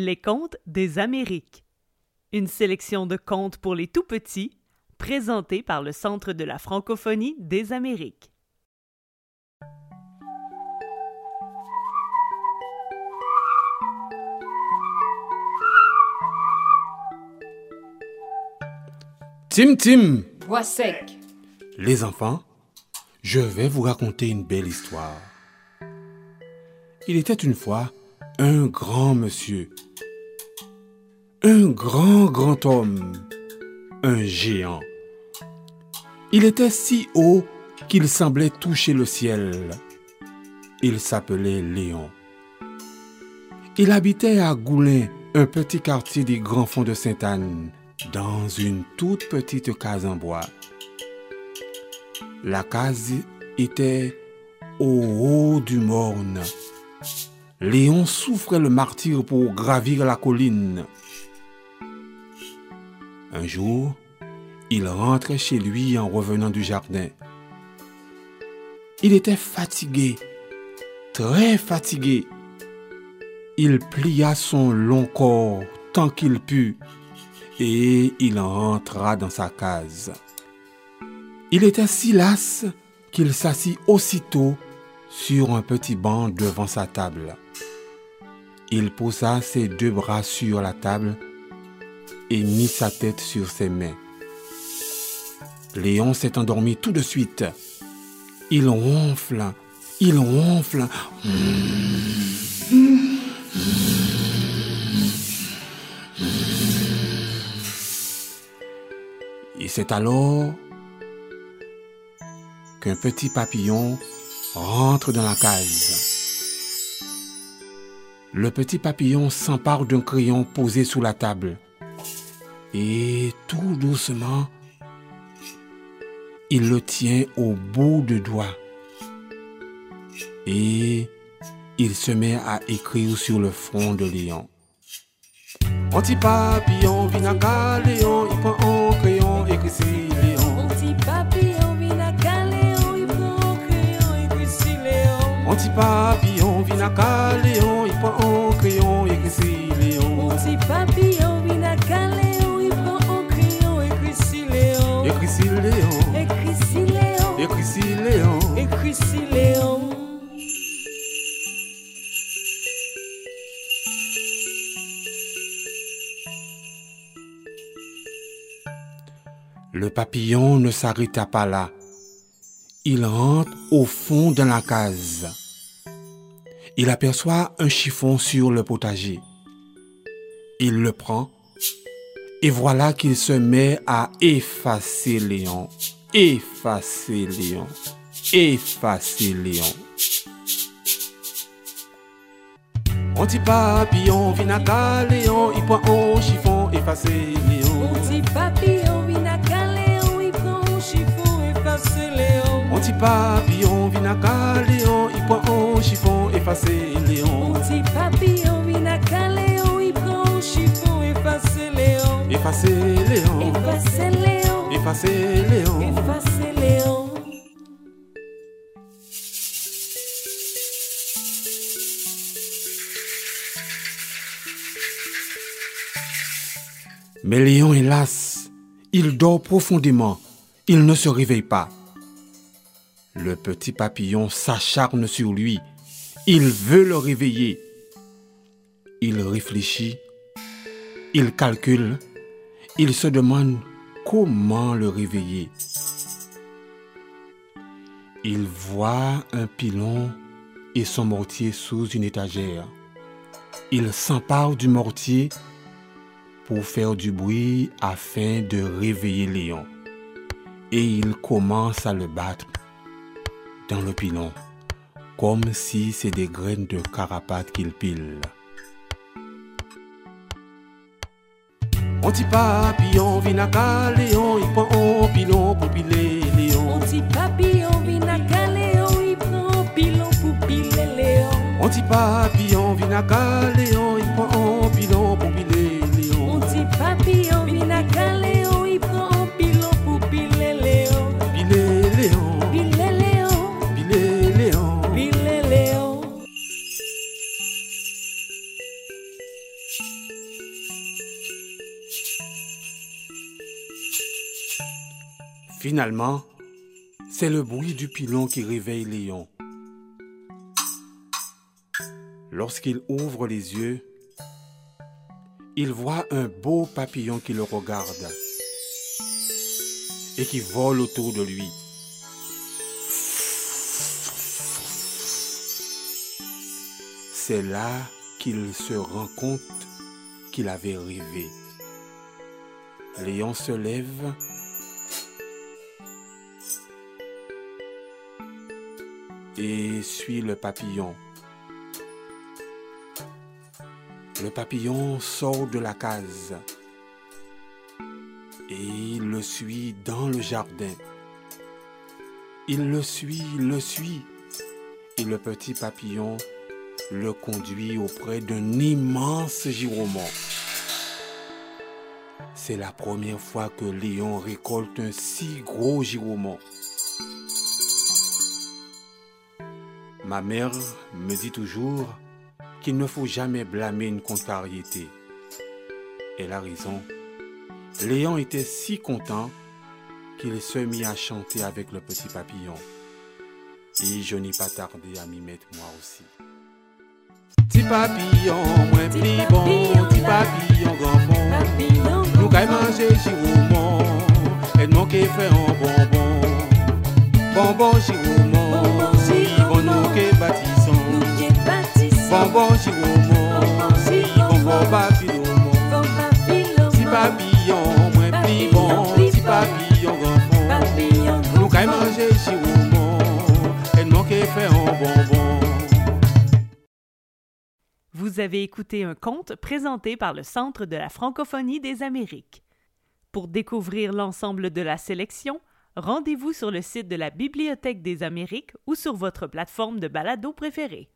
Les contes des Amériques. Une sélection de contes pour les tout petits, présentée par le Centre de la francophonie des Amériques. Tim Tim Bois sec. Les enfants, je vais vous raconter une belle histoire. Il était une fois un grand monsieur, un grand grand homme, un géant. Il était si haut qu'il semblait toucher le ciel. Il s'appelait Léon. Il habitait à Goulin, un petit quartier des grands fonds de Sainte-Anne, dans une toute petite case en bois. La case était au haut du morne. Léon souffrait le martyre pour gravir la colline. Un jour, il rentrait chez lui en revenant du jardin. Il était fatigué, très fatigué. Il plia son long corps tant qu'il put et il rentra dans sa case. Il était si las qu'il s'assit aussitôt sur un petit banc devant sa table. Il posa ses deux bras sur la table et mit sa tête sur ses mains. Léon s'est endormi tout de suite. Il ronfle, il ronfle. Et c'est alors qu'un petit papillon rentre dans la case. Le petit papillon s'empare d'un crayon posé sous la table. Et tout doucement, il le tient au bout de doigt. Et il se met à écrire sur le front de Léon. Un petit papillon vient à Léon, il prend un crayon, écrit sur Léon. Mon petit papillon vient à Caléon, il prend un crayon, écrit si Léon. Un petit papillon vient à Léon, il prend un Le papillon ne s'arrêta pas là. Il rentre au fond de la case. Il aperçoit un chiffon sur le potager. Il le prend et voilà qu'il se met à effacer Léon, effacer Léon, effacer Léon. Un petit papillon vient à Léon, il prend un chiffon, effacer Léon. Mon petit papillon Mon petit papillon vient à Léon, il prend un chiffon, effacer Léon. Mon petit papillon vient à Caléon, il prend un chiffon, efface Léon. Effacer Léon, Efface Léon. effacer Léon. Efface Léon. Mais Léon, hélas, il dort profondément, il ne se réveille pas. Le petit papillon s'acharne sur lui, il veut le réveiller. Il réfléchit, il calcule, il se demande comment le réveiller. Il voit un pilon et son mortier sous une étagère. Il s'empare du mortier pour faire du bruit afin de réveiller Léon. Et il commence à le battre dans le pilon, comme si c'est des graines de carapate qu'il pile. Un petit papillon vient à Léon, il prend un pilon pour piler Léon. Mon petit papillon vient à Caléon, il prend un pilon pour piler Léon. Un petit papillon vient à Léon, il prend un pilon Finalement, c'est le bruit du pilon qui réveille Léon. Lorsqu'il ouvre les yeux, il voit un beau papillon qui le regarde et qui vole autour de lui. C'est là qu'il se rend compte qu'il avait rêvé. Léon se lève et suit le papillon. Le papillon sort de la case et il le suit dans le jardin. Il le suit, le suit et le petit papillon le conduit auprès d'un immense giromon. C'est la première fois que Léon récolte un si gros giromon. Ma mère me dit toujours qu'il ne faut jamais blâmer une contrariété. Elle a raison. Léon était si content qu'il se mit à chanter avec le petit papillon. Et je n'ai pas tardé à m'y mettre moi aussi. Petit papillon, moins plus bon, petit papillon grand bon. Nous qu'à manger giroumon, et nous qui fait un bonbon. Bonbon giroumon, bâtissons. Bonbon giroumon, bonbon papillon. Petit papillon, moins plus bon, petit papillon grand bon. Nous qu'à manger giroumon, et nous qui fait un bonbon. Vous avez écouté un conte présenté par le Centre de la francophonie des Amériques. Pour découvrir l'ensemble de la sélection, rendez-vous sur le site de la Bibliothèque des Amériques ou sur votre plateforme de balado préférée.